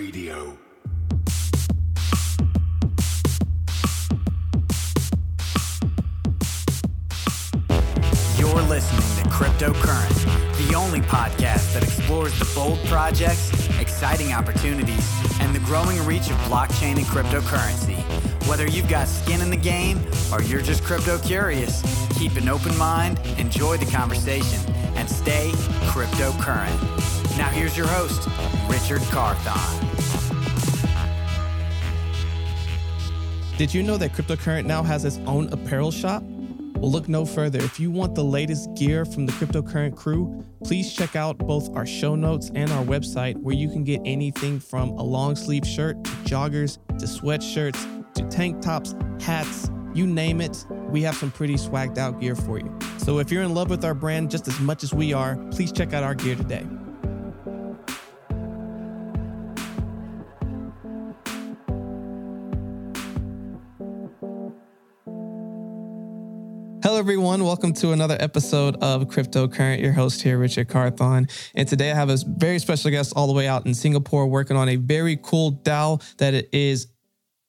Radio. You're listening to Cryptocurrent, the only podcast that explores the bold projects, exciting opportunities, and the growing reach of blockchain and cryptocurrency. Whether you've got skin in the game or you're just crypto curious, keep an open mind, enjoy the conversation, and stay cryptocurrent. Now here's your host, Richard Carthon. Did you know that Cryptocurrent now has its own apparel shop? Well, look no further. If you want the latest gear from the Cryptocurrent crew, please check out both our show notes and our website where you can get anything from a long sleeve shirt to joggers to sweatshirts to tank tops, hats, you name it. We have some pretty swagged out gear for you. So if you're in love with our brand just as much as we are, please check out our gear today. Hello, everyone. Welcome to another episode of Cryptocurrent. Your host here, Richard Carthon. And today I have a very special guest all the way out in Singapore working on a very cool DAO that is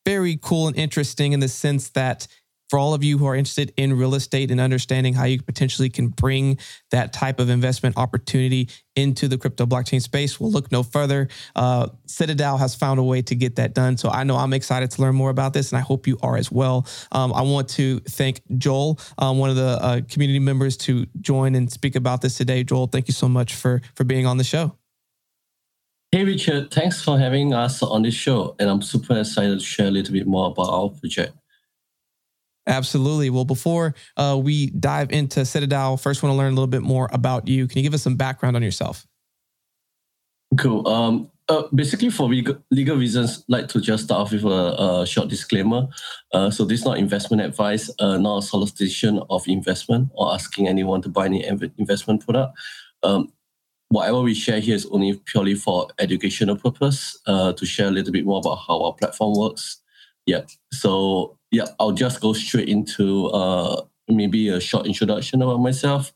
very cool and interesting in the sense that for all of you who are interested in real estate and understanding how you potentially can bring that type of investment opportunity into the crypto blockchain space, we'll look no further. Uh, CitaDAO has found a way to get that done. So I know I'm excited to learn more about this, and I hope you are as well. Um, I want to thank Joel, um, one of the uh, community members, to join and speak about this today. Joel, thank you so much for for being on the show. Hey, Richard. Thanks for having us on this show. And I'm super excited to share a little bit more about our project. Absolutely. Well, before uh, we dive into CitaDAO, first want to learn a little bit more about you. Can you give us some background on yourself? Cool. Um, uh, basically, for legal, reasons, like to just start off with a, a short disclaimer. Uh, so this is not investment advice, uh, not a solicitation of investment or asking anyone to buy any investment product. Um, whatever we share here is only purely for educational purpose uh, to share a little bit more about how our platform works. Yeah. So yeah, I'll just go straight into uh, maybe a short introduction about myself.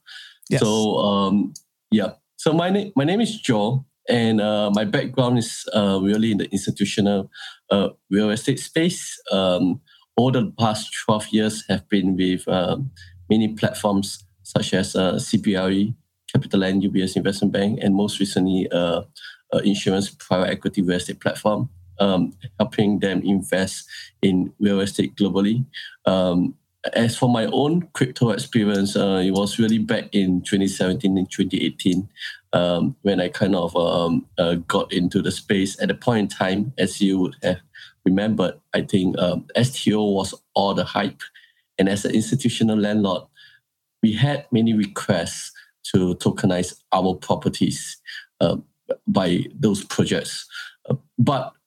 Yes. So um, yeah, so my name my name is Joel, and uh, my background is uh, really in the institutional uh, real estate space. Um, over the past twelve years, have been with um, many platforms such as uh, CBRE, CapitaLand, UBS Investment Bank, and most recently, uh, uh, insurance private equity real estate platform um, helping them invest in real estate globally. Um, as for my own crypto experience, uh, it was really back in 2017 and 2018 um, when I kind of um, uh, got into the space. At the point in time, as you would have remembered, I think um, STO was all the hype. And as an institutional landlord, we had many requests to tokenize our properties uh, by those projects. Uh,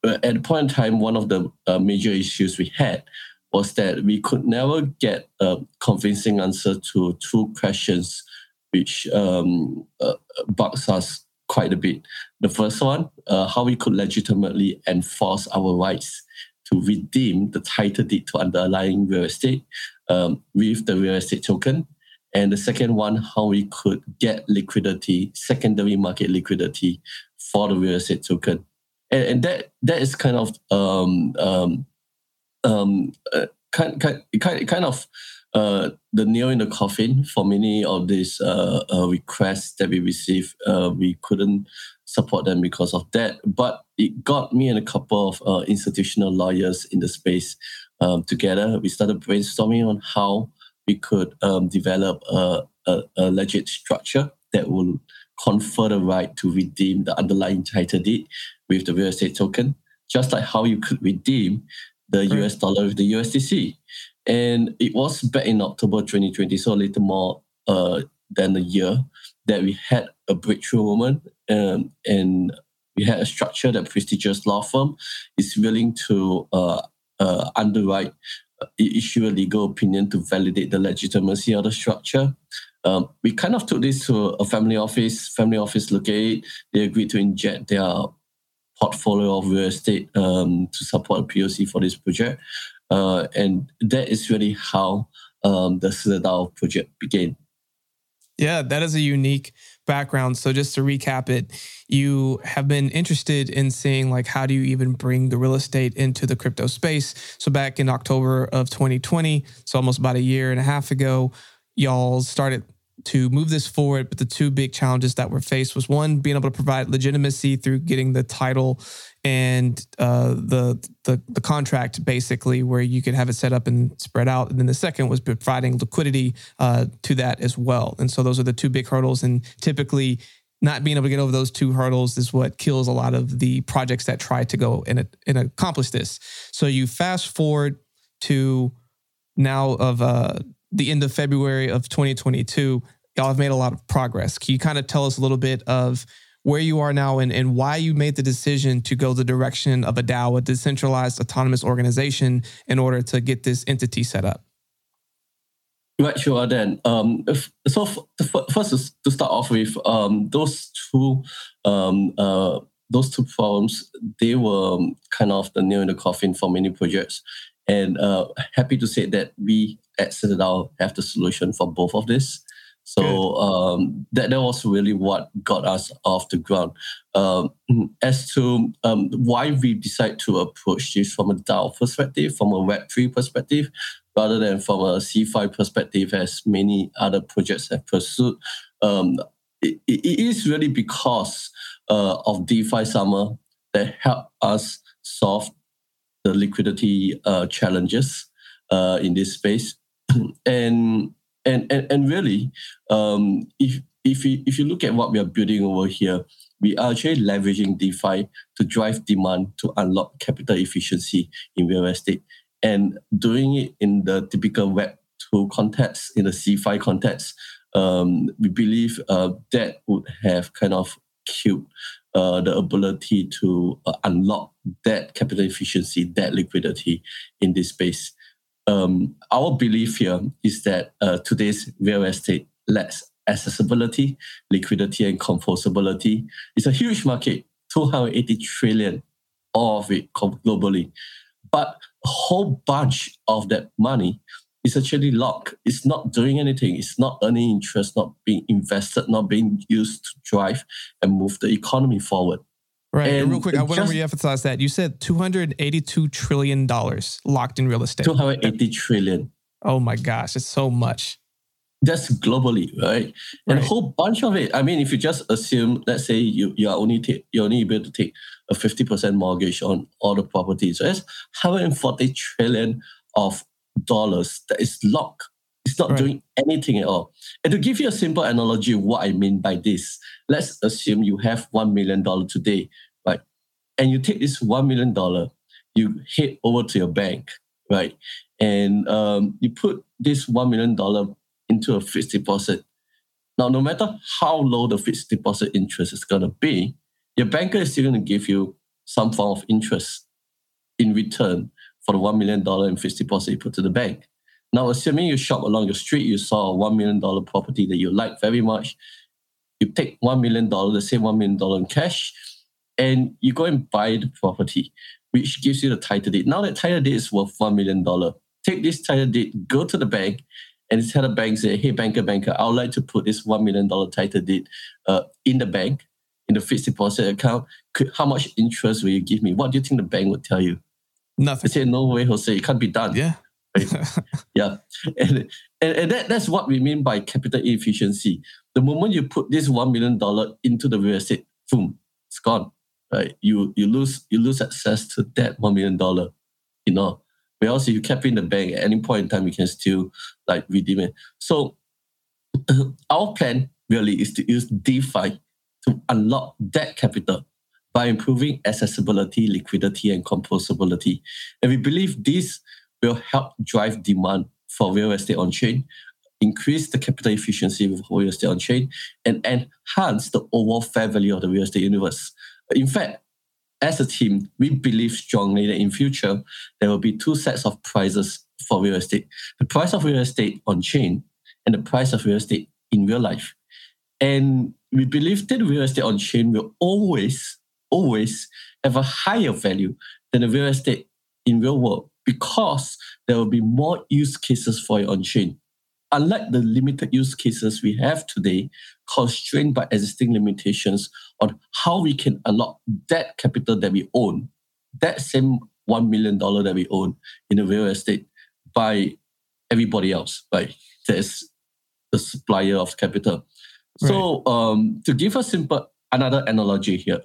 but at the point in time, one of the uh, major issues we had was that we could never get a convincing answer to two questions which um, uh, bugs us quite a bit. The first one, uh, how we could legitimately enforce our rights to redeem the title deed to underlying real estate um, with the real estate token. And the second one, how we could get liquidity, secondary market liquidity for the real estate token and, and that that is kind of um, um, um, uh, kind, kind, kind, kind of uh, the nail in the coffin for many of these uh, uh, requests that we received. Uh, we couldn't support them because of that, but it got me and a couple of uh, institutional lawyers in the space um, together. We started brainstorming on how we could um, develop a, a, a legit structure that will confer the right to redeem the underlying title deed with the real estate token, just like how you could redeem the right. US dollar with the USDC. And it was back in October 2020, so a little more uh, than a year, that we had a breakthrough moment um, and we had a structure that prestigious law firm is willing to uh, uh, underwrite, uh, issue a legal opinion to validate the legitimacy of the structure. Um, we kind of took this to a family office. Family office looked at it. They agreed to inject their portfolio of real estate um, to support POC for this project. Uh, and that is really how um, the CitaDAO project began. Yeah, that is a unique background. So just to recap it, you have been interested in seeing like how do you even bring the real estate into the crypto space. So back in October of 2020, so almost about a year and a half ago, y'all started to move this forward. But the two big challenges that were faced was one, being able to provide legitimacy through getting the title and uh, the, the the contract, basically, where you could have it set up and spread out. And then the second was providing liquidity uh, to that as well. And so those are the two big hurdles. And typically, not being able to get over those two hurdles is what kills a lot of the projects that try to go and, and accomplish this. So you fast forward to now of uh, the end of February of 2022, y'all have made a lot of progress. Can you kind of tell us a little bit of where you are now and, and why you made the decision to go the direction of a DAO, a decentralized autonomous organization, in order to get this entity set up? Right, sure. Then, um, if, so f- first to start off with, um, those two, um, uh, those two problems, they were um, kind of the nail in the coffin for many projects, and uh, happy to say that we at CitaDAO have the solution for both of this. So um, that that was really what got us off the ground. Um, as to um, why we decide to approach this from a DAO perspective, from a Web three perspective, rather than from a CeFi perspective, as many other projects have pursued, um, it, it is really because uh, of DeFi Summer that helped us solve the liquidity uh, challenges uh, in this space and and and, and really, um, if if you, if you look at what we are building over here, we are actually leveraging DeFi to drive demand to unlock capital efficiency in real estate, and doing it in the typical Web two context, in the CeFi context. Um, we believe uh, that would have kind of killed uh, the ability to uh, unlock that capital efficiency, that liquidity in this space um, our belief here is that uh, today's real estate lacks accessibility, liquidity, and composability. It's a huge market, 280 trillion, all of it globally. But a whole bunch of that money is actually locked. It's not doing anything. It's not earning interest, not being invested, not being used to drive and move the economy forward. Right. And real quick, I want to reemphasize that. You said $282 trillion locked in real estate. 280 trillion. Oh my gosh, it's so much. That's globally, right? And right. a whole bunch of it. I mean, if you just assume, let's say you, you are only take, you're only able to take a 50% mortgage on all the properties. So that's 140 trillion of dollars that is locked. It's not right. doing anything at all. And to give you a simple analogy of what I mean by this, let's assume you have $1 million today, right? And you take this $1 million, you head over to your bank, right? And um, you put this $1 million into a fixed deposit. Now, no matter how low the fixed deposit interest is going to be, your banker is still going to give you some form of interest in return for the $1 million in fixed deposit you put to the bank. Now, assuming you shop along your street, you saw a $1 million property that you like very much, you take $1 million, the same $1 million in cash, and you go and buy the property, which gives you the title deed. Now that title deed is worth $1 million. Take this title deed, go to the bank, and tell the bank, say, hey, banker, banker, I would like to put this $1 million title deed uh, in the bank, in the fixed deposit account. Could, how much interest will you give me? What do you think the bank would tell you? Nothing. I say, no way, Jose, it can't be done. Yeah. yeah. And, and, and that, that's what we mean by capital efficiency. The moment you put this $1 million into the real estate, boom, it's gone. Right? You you lose you lose access to that $1 million. You know. Whereas if you keep it in the bank at any point in time, you can still like redeem it. So our plan really is to use DeFi to unlock that capital by improving accessibility, liquidity, and composability. And we believe this will help drive demand for real estate on chain, increase the capital efficiency of real estate on chain, and enhance the overall fair value of the real estate universe. In fact, as a team, we believe strongly that in future there will be two sets of prices for real estate: the price of real estate on chain and the price of real estate in real life. And we believe that real estate on chain will always, always have a higher value than the real estate in real world because there will be more use cases for it on chain. Unlike the limited use cases we have today constrained by existing limitations on how we can unlock that capital that we own, that same $1 million that we own in the real estate by everybody else, right? There's the supplier of capital. Right. So um, to give a simple another analogy here,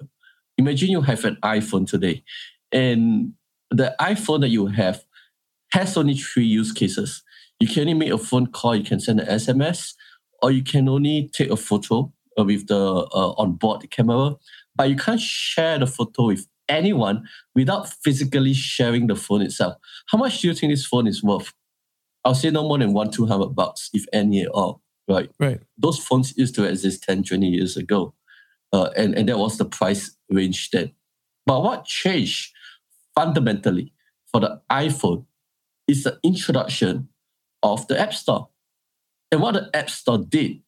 imagine you have an iPhone today, and the iPhone that you have has only three use cases. You can only make a phone call, you can send an SMS, or you can only take a photo uh, with the uh, onboard camera, but you can't share the photo with anyone without physically sharing the phone itself. How much do you think this phone is worth? I'll say no more than one, 200 bucks, if any at all, right? Right. Those phones used to exist 10, 20 years ago. Uh, and, and that was the price range then. But what changed fundamentally for the iPhone is the introduction of the App Store. And what the App Store did,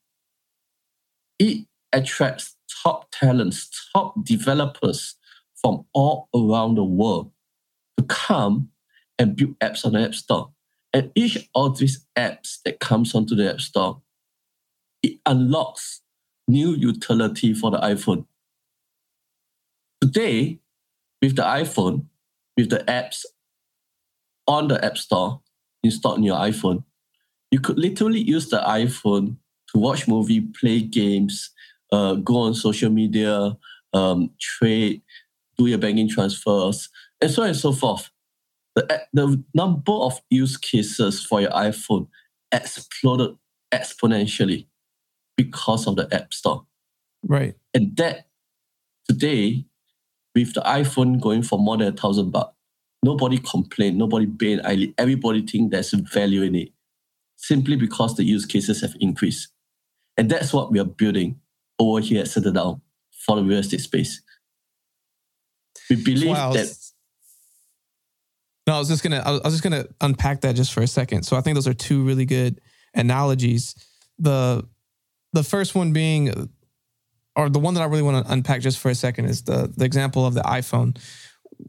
it attracts top talents, top developers from all around the world to come and build apps on the App Store. And each of these apps that comes onto the App Store, it unlocks new utility for the iPhone. Today, with the iPhone, with the apps on the App Store installed on your iPhone, you could literally use the iPhone to watch movie, play games, uh, go on social media, um, trade, do your banking transfers, and so on and so forth the, the number of use cases for your iPhone exploded exponentially because of the App Store. Right. And that today, with the iPhone going for more than a thousand bucks, nobody complained, nobody banned Everybody think there's value in it simply because the use cases have increased. And that's what we are building over here at CitaDAO for the real estate space. We believe wow. that no, I was just gonna I was just gonna unpack that just for a second. So I think those are two really good analogies. The the first one being, or the one that I really want to unpack just for a second is the the example of the iPhone.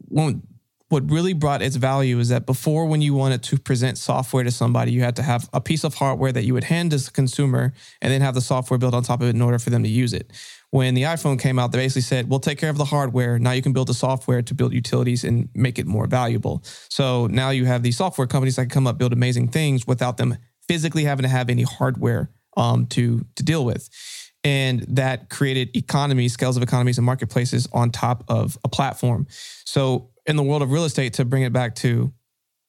One, what really brought its value is that before, when you wanted to present software to somebody, you had to have a piece of hardware that you would hand as a consumer, and then have the software built on top of it in order for them to use it when the iPhone came out, they basically said, we'll take care of the hardware. Now you can build the software to build utilities and make it more valuable. So now you have these software companies that can come up, build amazing things without them physically having to have any hardware um, to, to deal with. And that created economies, scales of economies and marketplaces on top of a platform. So in the world of real estate, to bring it back to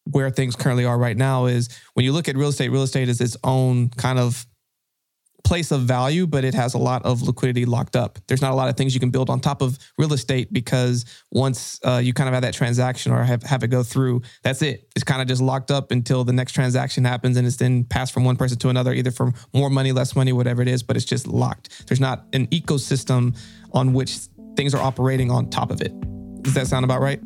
where things currently are right now, is when you look at real estate, real estate is its own kind of place of value, but it has a lot of liquidity locked up. There's not a lot of things you can build on top of real estate because once uh, you kind of have that transaction or have, have it go through, that's it. It's kind of just locked up until the next transaction happens and it's then passed from one person to another, either for more money, less money, whatever it is, but it's just locked. There's not an ecosystem on which things are operating on top of it. Does that sound about right?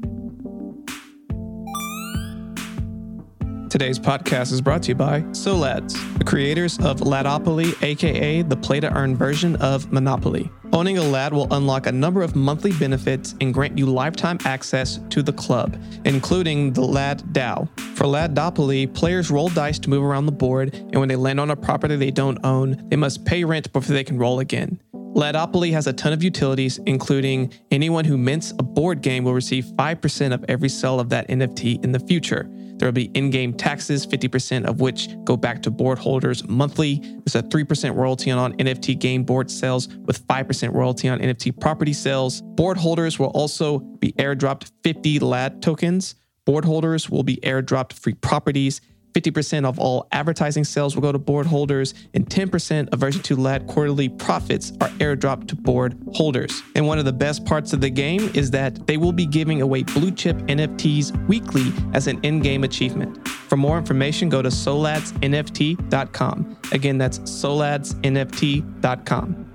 Today's podcast is brought to you by Solads, the creators of Ladopoly, aka the play to earn version of Monopoly. Owning a LAD will unlock a number of monthly benefits and grant you lifetime access to the club, including the LAD DAO. For Ladopoly, players roll dice to move around the board, and when they land on a property they don't own, they must pay rent before they can roll again. Ladopoly has a ton of utilities, including anyone who mints a board game will receive 5% of every sale of that NFT in the future. There will be in game taxes, 50% of which go back to board holders monthly. There's a 3% royalty on NFT game board sales with 5% royalty on NFT property sales. Board holders will also be airdropped 50 LAD tokens. Board holders will be airdropped free properties 50% of all advertising sales will go to board holders, and 10% of version 2 LAD quarterly profits are airdropped to board holders. And one of the best parts of the game is that they will be giving away blue chip NFTs weekly as an in game achievement. For more information, go to soladsnft.com. Again, that's soladsnft.com.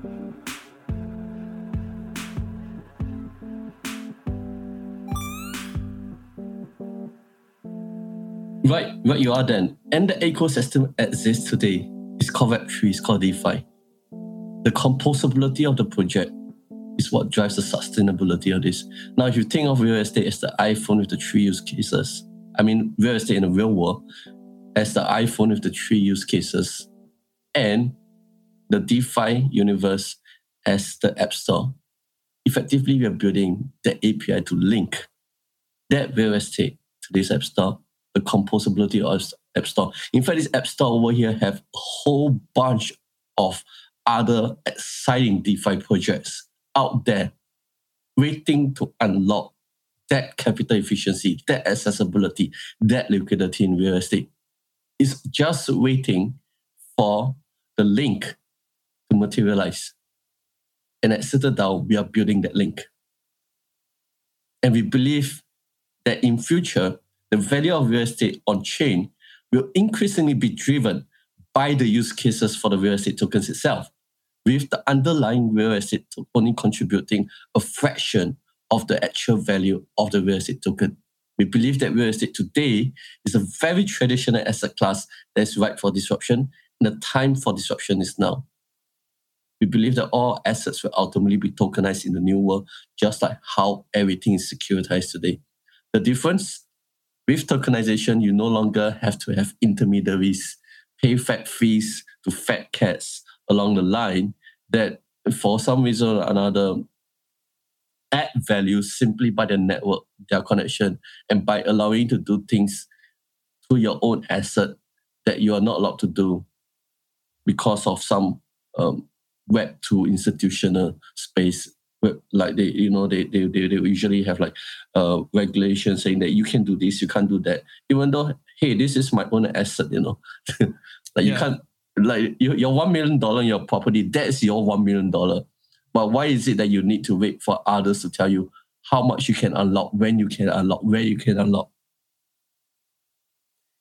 Right, right you are then. And the ecosystem exists today. It's called Web3, it's called DeFi. The composability of the project is what drives the sustainability of this. Now, if you think of real estate as the iPhone with the three use cases, I mean, real estate in the real world as the iPhone with the three use cases, and the DeFi universe as the App Store. Effectively, we are building the API to link that real estate to this App Store, the composability of App Store. In fact, this App Store over here have a whole bunch of other exciting DeFi projects out there waiting to unlock that capital efficiency, that accessibility, that liquidity in real estate. It's just waiting for the link to materialize. And at CitaDAO, we are building that link. And we believe that in future, the value of real estate on chain will increasingly be driven by the use cases for the real estate tokens itself, with the underlying real estate only contributing a fraction of the actual value of the real estate token. We believe that real estate today is a very traditional asset class that is ripe for disruption, and the time for disruption is now. We believe that all assets will ultimately be tokenized in the new world, just like how everything is securitized today. The difference with tokenization, you no longer have to have intermediaries, pay fat fees to fat cats along the line that for some reason or another add value simply by the network, their connection, and by allowing to do things to your own asset that you are not allowed to do because of some um, web to institutional space like they you know they, they they they usually have like uh regulations saying that you can do this you can't do that even though hey this is my own asset you know? Like yeah. you can't like you, your one million dollar in your property that's your one million dollar. But why is it that you need to wait for others to tell you how much you can unlock when you can unlock where you can unlock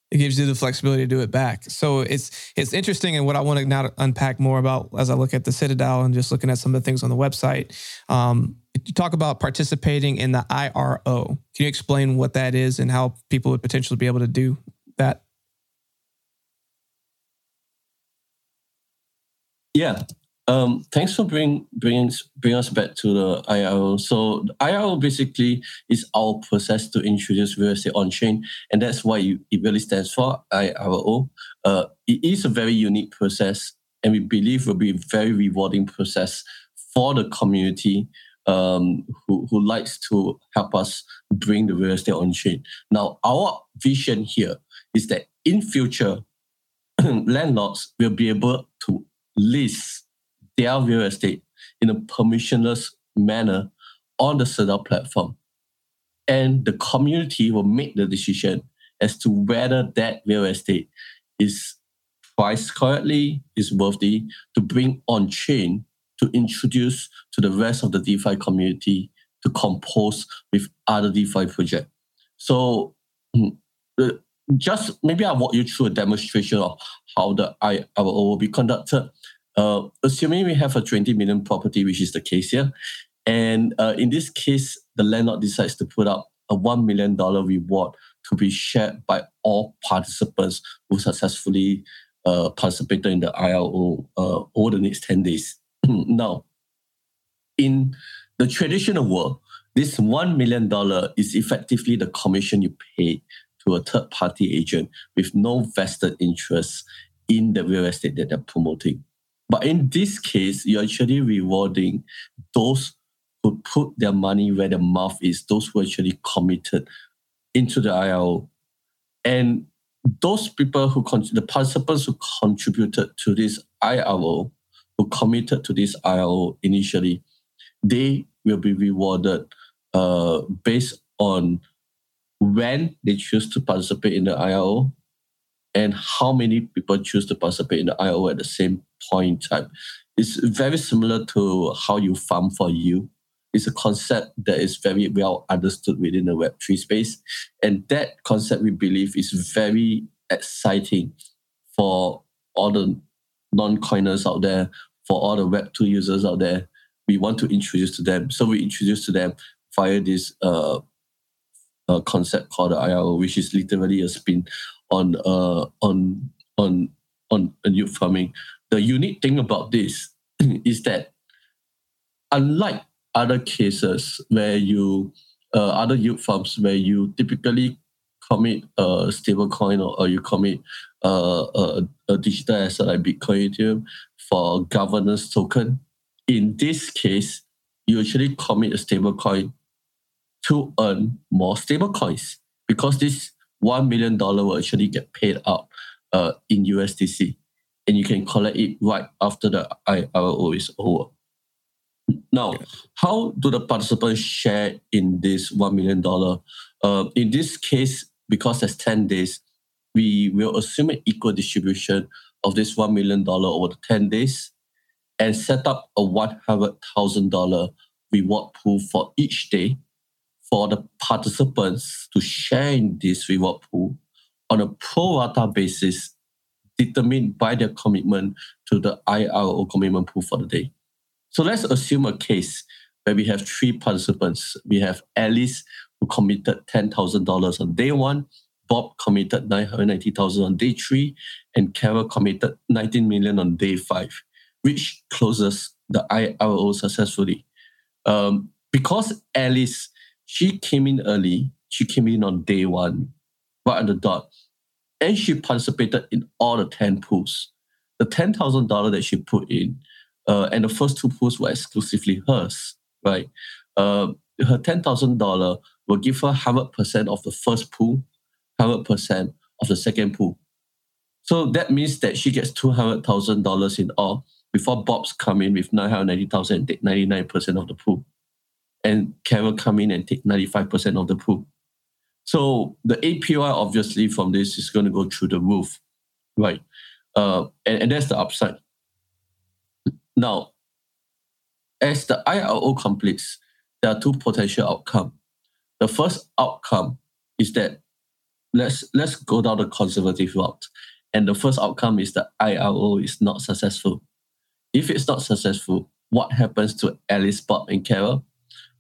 it gives you the flexibility to do it back. So it's it's interesting, and what I want to now unpack more about as I look at the CitaDAO and just looking at some of the things on the website. Um, you talk about participating in the IRO. Can you explain what that is and how people would potentially be able to do that? Yeah, um, thanks for bring, bringing bring us back to the IRO. So the IRO basically is our process to introduce real estate on chain, and that's why it really stands for IRO. Uh, it is a very unique process, and we believe will be a very rewarding process for the community um, who, who likes to help us bring the real estate on chain. Now, our vision here is that in future, landlords will be able to lease their real estate in a permissionless manner on the CitaDAO platform. And the community will make the decision as to whether that real estate is priced correctly, is worthy to bring on chain to introduce to the rest of the DeFi community to compose with other DeFi projects. So mm, just maybe I'll walk you through a demonstration of how the IRO will be conducted. Uh, assuming we have a 20 million property, which is the case here, and uh, in this case, the landlord decides to put up a $1 million reward to be shared by all participants who successfully uh, participated in the IRO uh, over the next 10 days. now, in the traditional world, this $1 million is effectively the commission you pay to a third party agent with no vested interest in the real estate that they're promoting. But in this case, you're actually rewarding those who put their money where their mouth is, those who actually committed into the IRO. And those people who, con- the participants who contributed to this IRO, who committed to this IRO initially, they will be rewarded uh, based on when they choose to participate in the IRO and how many people choose to participate in the IRO at the same point in time. It's very similar to how you farm for you. It's a concept that is very well understood within the Web3 space. And that concept, we believe, is very exciting for all the non-coiners out there, for all the Web2 users out there. We want to introduce to them. So we introduce to them via this uh, uh, concept called the IRO, which is literally a spin on uh, on on on yield farming. The unique thing about this is that unlike other cases where you uh, other yield farms where you typically commit a stable coin or, or you commit uh, a, a digital asset like Bitcoin Ethereum for governance token, in this case, you actually commit a stable coin to earn more stable coins because this $1 million will actually get paid out uh, in USDC and you can collect it right after the IRO is over. Now, how do the participants share in this $1 million? Uh, in this case, because there's 10 days, we will assume an equal distribution of this $1 million over the 10 days and set up a $100,000 reward pool for each day for the participants to share in this reward pool on a pro rata basis determined by their commitment to the IRO commitment pool for the day. So let's assume a case where we have three participants. We have Alice who committed $10,000 on day one, Bob committed 990,000 on day three, and Carol committed 19 million on day five, which closes the IRO successfully. Um, because Alice, she came in early, she came in on day one, right on the dot, and she participated in all the 10 pools. The $10,000 that she put in, uh, and the first two pools were exclusively hers, right? Uh, her $10,000 will give her 100% of the first pool, 100% of the second pool. So that means that she gets $200,000 in all before Bob's come in with 990,000 and take 99% of the pool. And Carol come in and take 95% of the pool. So the APY obviously from this is going to go through the roof, right? Uh, and, and that's the upside. Now, as the IRO completes, there are two potential outcomes. The first outcome is that let's let's go down the conservative route. And the first outcome is that IRO is not successful. If it's not successful, what happens to Alice, Bob, and Carol?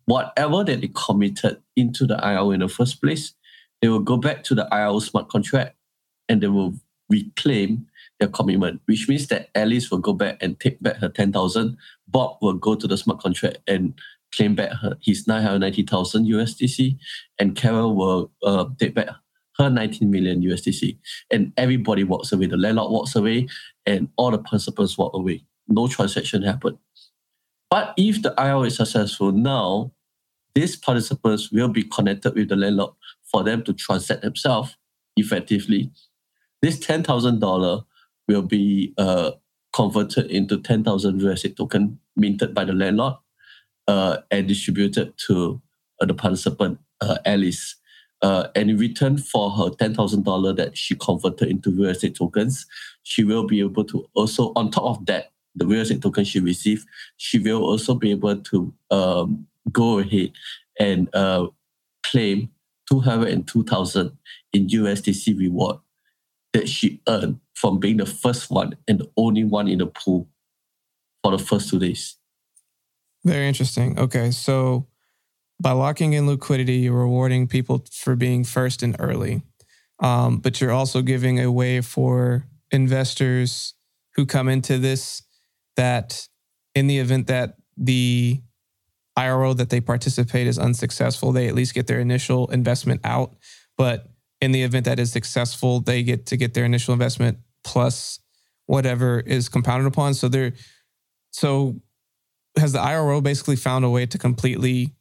Whatever that they committed into the IRO in the first place, they will go back to the IRO smart contract and they will reclaim their commitment, which means that Alice will go back and take back her 10,000. Bob will go to the smart contract and claim back her, his 990,000 USDC. And Carol will uh, take back her 19 million USDC. And everybody walks away. The landlord walks away and all the participants walk away. No transaction happened. But if the IRO is successful now, these participants will be connected with the landlord for them to transact themselves effectively. This $10,000 will be uh, converted into 10,000 real estate token minted by the landlord uh, and distributed to uh, the participant, uh, Alice. Uh, and in return for her $10,000 that she converted into real estate tokens, she will be able to also, on top of that, the real estate token she received, she will also be able to um, go ahead and uh, claim 202,000 in USDC reward that she earned from being the first one and the only one in the pool for the first two days. Very interesting. Okay. So by locking in liquidity, you're rewarding people for being first and early. Um, but you're also giving a way for investors who come into this that in the event that the IRO that they participate is unsuccessful, they at least get their initial investment out. But in the event that is successful, they get to get their initial investment plus whatever is compounded upon. So they're so has the IRO basically found a way to completely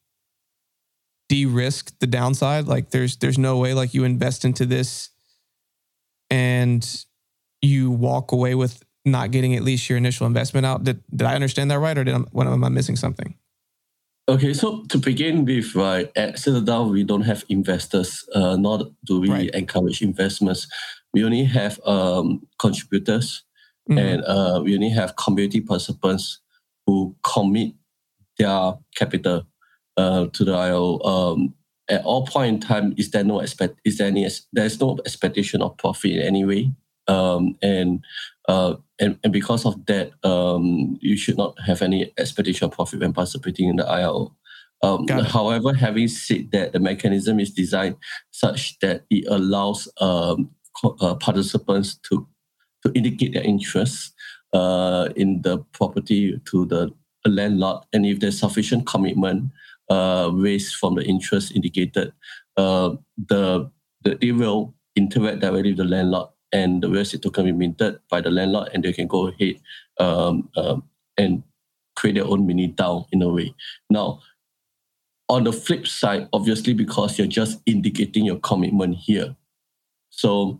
de-risk the downside? Like there's there's no way like you invest into this and you walk away with not getting at least your initial investment out. Did did I understand that right, or did I, am I missing something? Okay, so to begin with, right, at CitaDAO, we don't have investors, uh, nor do we right. encourage investments. We only have um, contributors mm-hmm. and uh, we only have community participants who commit their capital uh, to the IO. Um, at all point in time, is there no expect? Is there any? There's no expectation of profit in any way, um, and uh, and, and because of that, um, you should not have any expectation of profit when participating in the IRO. Um, however, having said that, the mechanism is designed such that it allows um, uh, participants to to indicate their interest uh, in the property to the, the landlord, and if there's sufficient commitment uh, raised from the interest indicated, uh, the they will interact directly with the landlord and the real estate token will be minted by the landlord and they can go ahead um, um, and create their own mini DAO in a way. Now, on the flip side, obviously, because you're just indicating your commitment here. So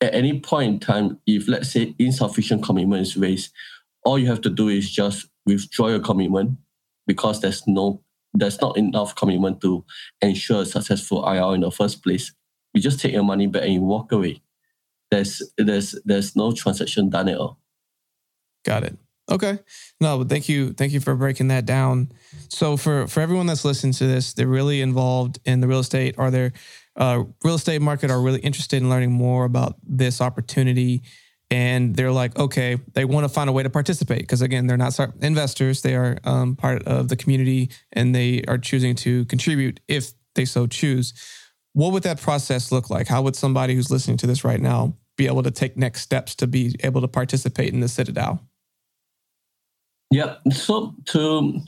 at any point in time, if let's say insufficient commitment is raised, all you have to do is just withdraw your commitment because there's no there's not enough commitment to ensure a successful IR in the first place. You just take your money back and you walk away. There's there's there's no transaction done at all. Got it. Okay. No, but thank you. Thank you for breaking that down. So for for everyone that's listening to this, they're really involved in the real estate or their uh, real estate market are really interested in learning more about this opportunity. And they're like, okay, they want to find a way to participate because again, they're not investors; they are um, part of the community, and they are choosing to contribute if they so choose. What would that process look like? How would somebody who's listening to this right now be able to take next steps to be able to participate in the CitaDAO? Yeah. So to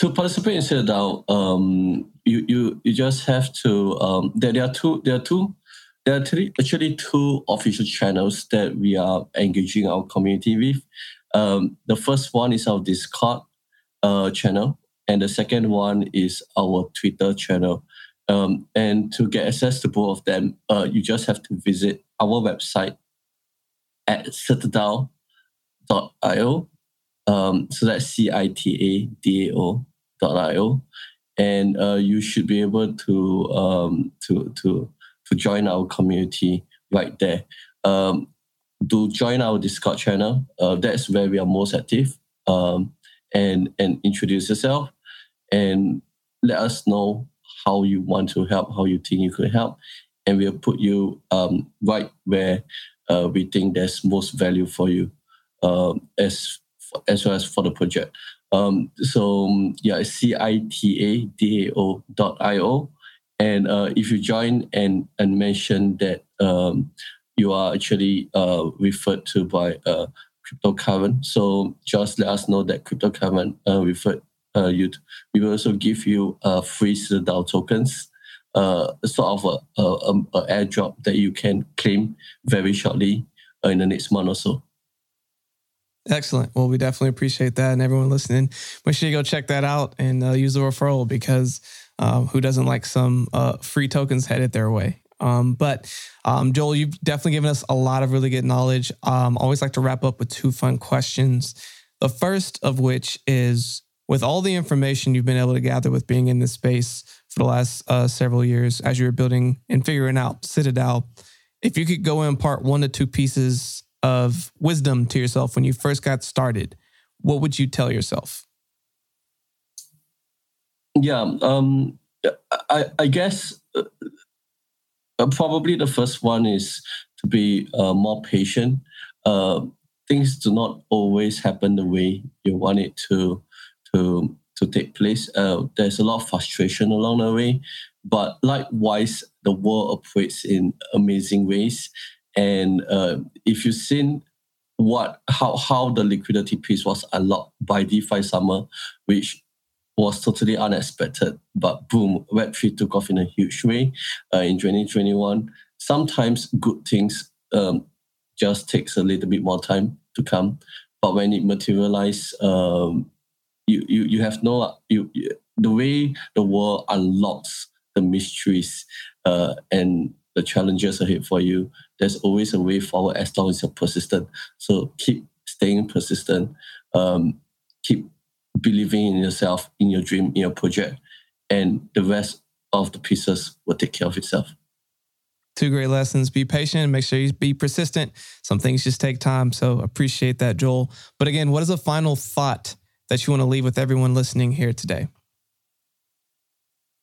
to participate in CitaDAO, um, you you you just have to. Um, there, there are two. There are two. There are three, actually two official channels that we are engaging our community with. Um, the first one is our Discord uh, channel, and the second one is our Twitter channel. Um, and to get access to both of them, uh, you just have to visit our website at citadao.io um, so that's C-I-T-A-D-A-O dot I-O. And uh, you should be able to um, to to to join our community right there. Um, to join our Discord channel, uh, that's where we are most active. Um, and and introduce yourself and let us know how you want to help, how you think you could help, and we'll put you um, right where uh, we think there's most value for you um, as as well as for the project. Um, so yeah, it's C-I-T-A-D-A-O dot I-O. And uh, if you join and, and mention that um, you are actually uh, referred to by uh, cryptocurrent, so just let us know that cryptocurrent uh, referred uh, you. We will also give you uh, free DAO tokens, uh, sort of a, a, a, a airdrop that you can claim very shortly uh, in the next month or so. Excellent. Well, we definitely appreciate that. And everyone listening, make sure you go check that out and uh, use the referral because um, who doesn't like some uh, free tokens headed their way? Um, but um, Joel, you've definitely given us a lot of really good knowledge. Um, always like to wrap up with two fun questions. The first of which is with all the information you've been able to gather with being in this space for the last uh, several years as you were building and figuring out CitaDAO, if you could go in part one to two pieces of wisdom to yourself when you first got started, what would you tell yourself? Yeah, um, I, I guess uh, probably the first one is to be uh, more patient. Uh, things do not always happen the way you want it to to to take place. Uh, there's a lot of frustration along the way, but likewise, the world operates in amazing ways, and uh, if you've seen what how how the liquidity piece was unlocked by DeFi Summer, which was totally unexpected, but boom, Web3 took off in a huge way uh, in 2021. Sometimes good things um, just takes a little bit more time to come, but when it materializes, um, you, you you have no you, you the way the world unlocks the mysteries uh, and the challenges ahead for you, there's always a way forward as long as you're persistent. So keep staying persistent. Um, keep believing in yourself, in your dream, in your project, and the rest of the pieces will take care of itself. Two great lessons. Be patient make sure you be persistent. Some things just take time. So appreciate that, Joel. But again, what is a final thought that you want to leave with everyone listening here today?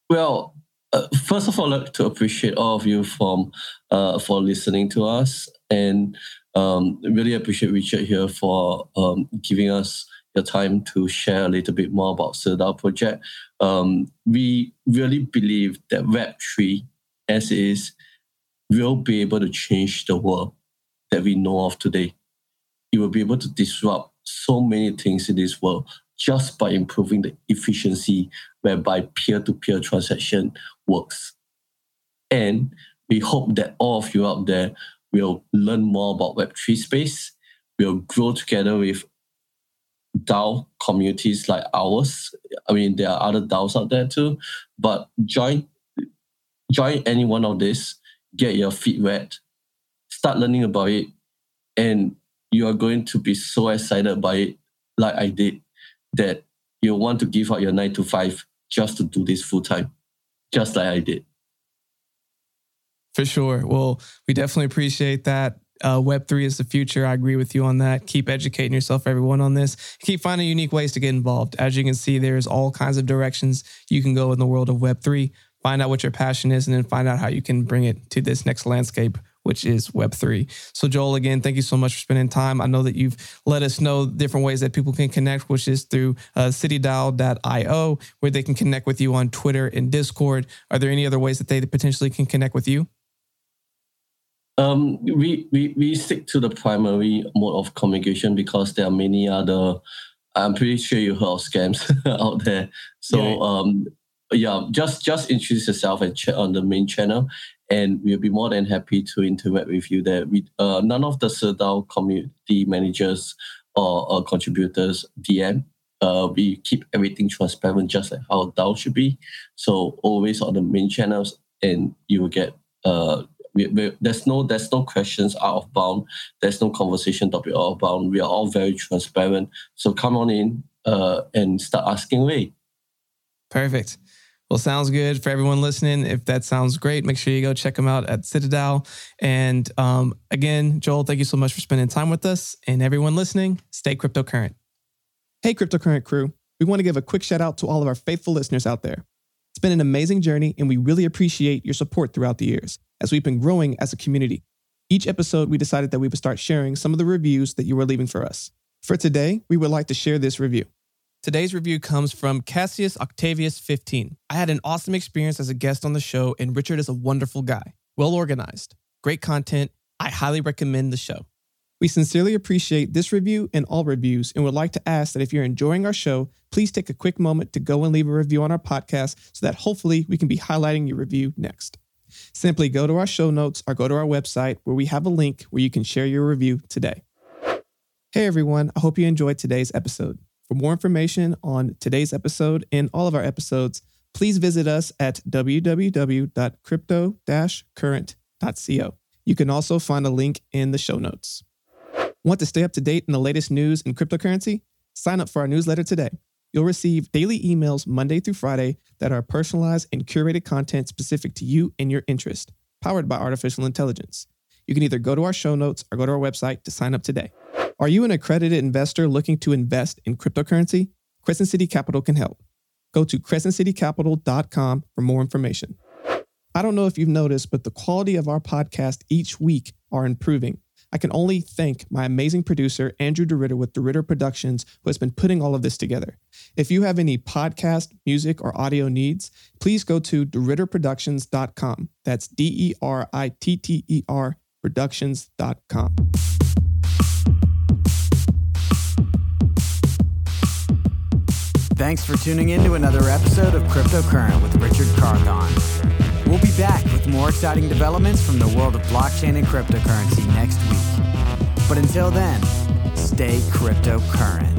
Well, uh, first of all, I'd like to appreciate all of you from uh, for listening to us, and um, really appreciate Richard here for um, giving us your time to share a little bit more about CitaDAO project. Um, we really believe that Web three, as is, will be able to change the world that we know of today. It will be able to disrupt so many things in this world just by improving the efficiency whereby peer-to-peer transaction works. And we hope that all of you out there will learn more about Web3 space, will grow together with DAO communities like ours. I mean, there are other DAOs out there too, but join join any one of this, get your feet wet, start learning about it, and you are going to be so excited by it, like I did, that you want to give up your nine to five just to do this full time, just like I did. For sure. Well, we definitely appreciate that. Uh, Web3 is the future. I agree with you on that. Keep educating yourself, everyone, on this. Keep finding unique ways to get involved. As you can see, there's all kinds of directions you can go in the world of Web3. Find out what your passion is and then find out how you can bring it to this next landscape, which is Web3. So, Joel, again, thank you so much for spending time. I know that you've let us know different ways that people can connect, which is through uh, citadao.io, where they can connect with you on Twitter and Discord. Are there any other ways that they potentially can connect with you? Um, we, we, we stick to the primary mode of communication because there are many other, I'm pretty sure you heard of scams out there. So, yeah. um, yeah, just just introduce yourself and chat on the main channel, and we'll be more than happy to interact with you there. We, uh, none of the CitaDAO community managers or, or contributors DM. Uh, we keep everything transparent, just like how DAO should be. So always on the main channels, and you will get uh we, we, there's no there's no questions out of bound. There's no conversation topic out of bound. We are all very transparent. So come on in uh, and start asking away. Perfect. Well, sounds good for everyone listening. If that sounds great, make sure you go check them out at CitaDAO. And um, again, Joel, thank you so much for spending time with us. And everyone listening, stay cryptocurrent. Hey, cryptocurrent crew. We want to give a quick shout out to all of our faithful listeners out there. It's been an amazing journey, and we really appreciate your support throughout the years as we've been growing as a community. Each episode, we decided that we would start sharing some of the reviews that you were leaving for us. For today, we would like to share this review. Today's review comes from Cassius Octavius 15. I had an awesome experience as a guest on the show, and Richard is a wonderful guy, well organized, great content. I highly recommend the show. We sincerely appreciate this review and all reviews and would like to ask that if you're enjoying our show, please take a quick moment to go and leave a review on our podcast so that hopefully we can be highlighting your review next. Simply go to our show notes or go to our website where we have a link where you can share your review today. Hey everyone, I hope you enjoyed today's episode. For more information on today's episode and all of our episodes, please visit us at www.crypto-current.co. You can also find a link in the show notes. Want to stay up to date in the latest news in cryptocurrency? Sign up for our newsletter today. You'll receive daily emails Monday through Friday that are personalized and curated content specific to you and your interest, powered by artificial intelligence. You can either go to our show notes or go to our website to sign up today. Are you an accredited investor looking to invest in cryptocurrency? Crescent City Capital can help. Go to crescentcitycapital.com for more information. I don't know if you've noticed, but the quality of our podcast each week are improving. I can only thank my amazing producer, Andrew DeRitter with DeRitter Productions, who has been putting all of this together. If you have any podcast, music, or audio needs, please go to DeRitterProductions.com. That's D E R I T T E R Productions.com. Thanks for tuning in to another episode of Cryptocurrent with Richard Carthon. We'll be back with more exciting developments from the world of blockchain and cryptocurrency next week. But until then, stay cryptocurrent.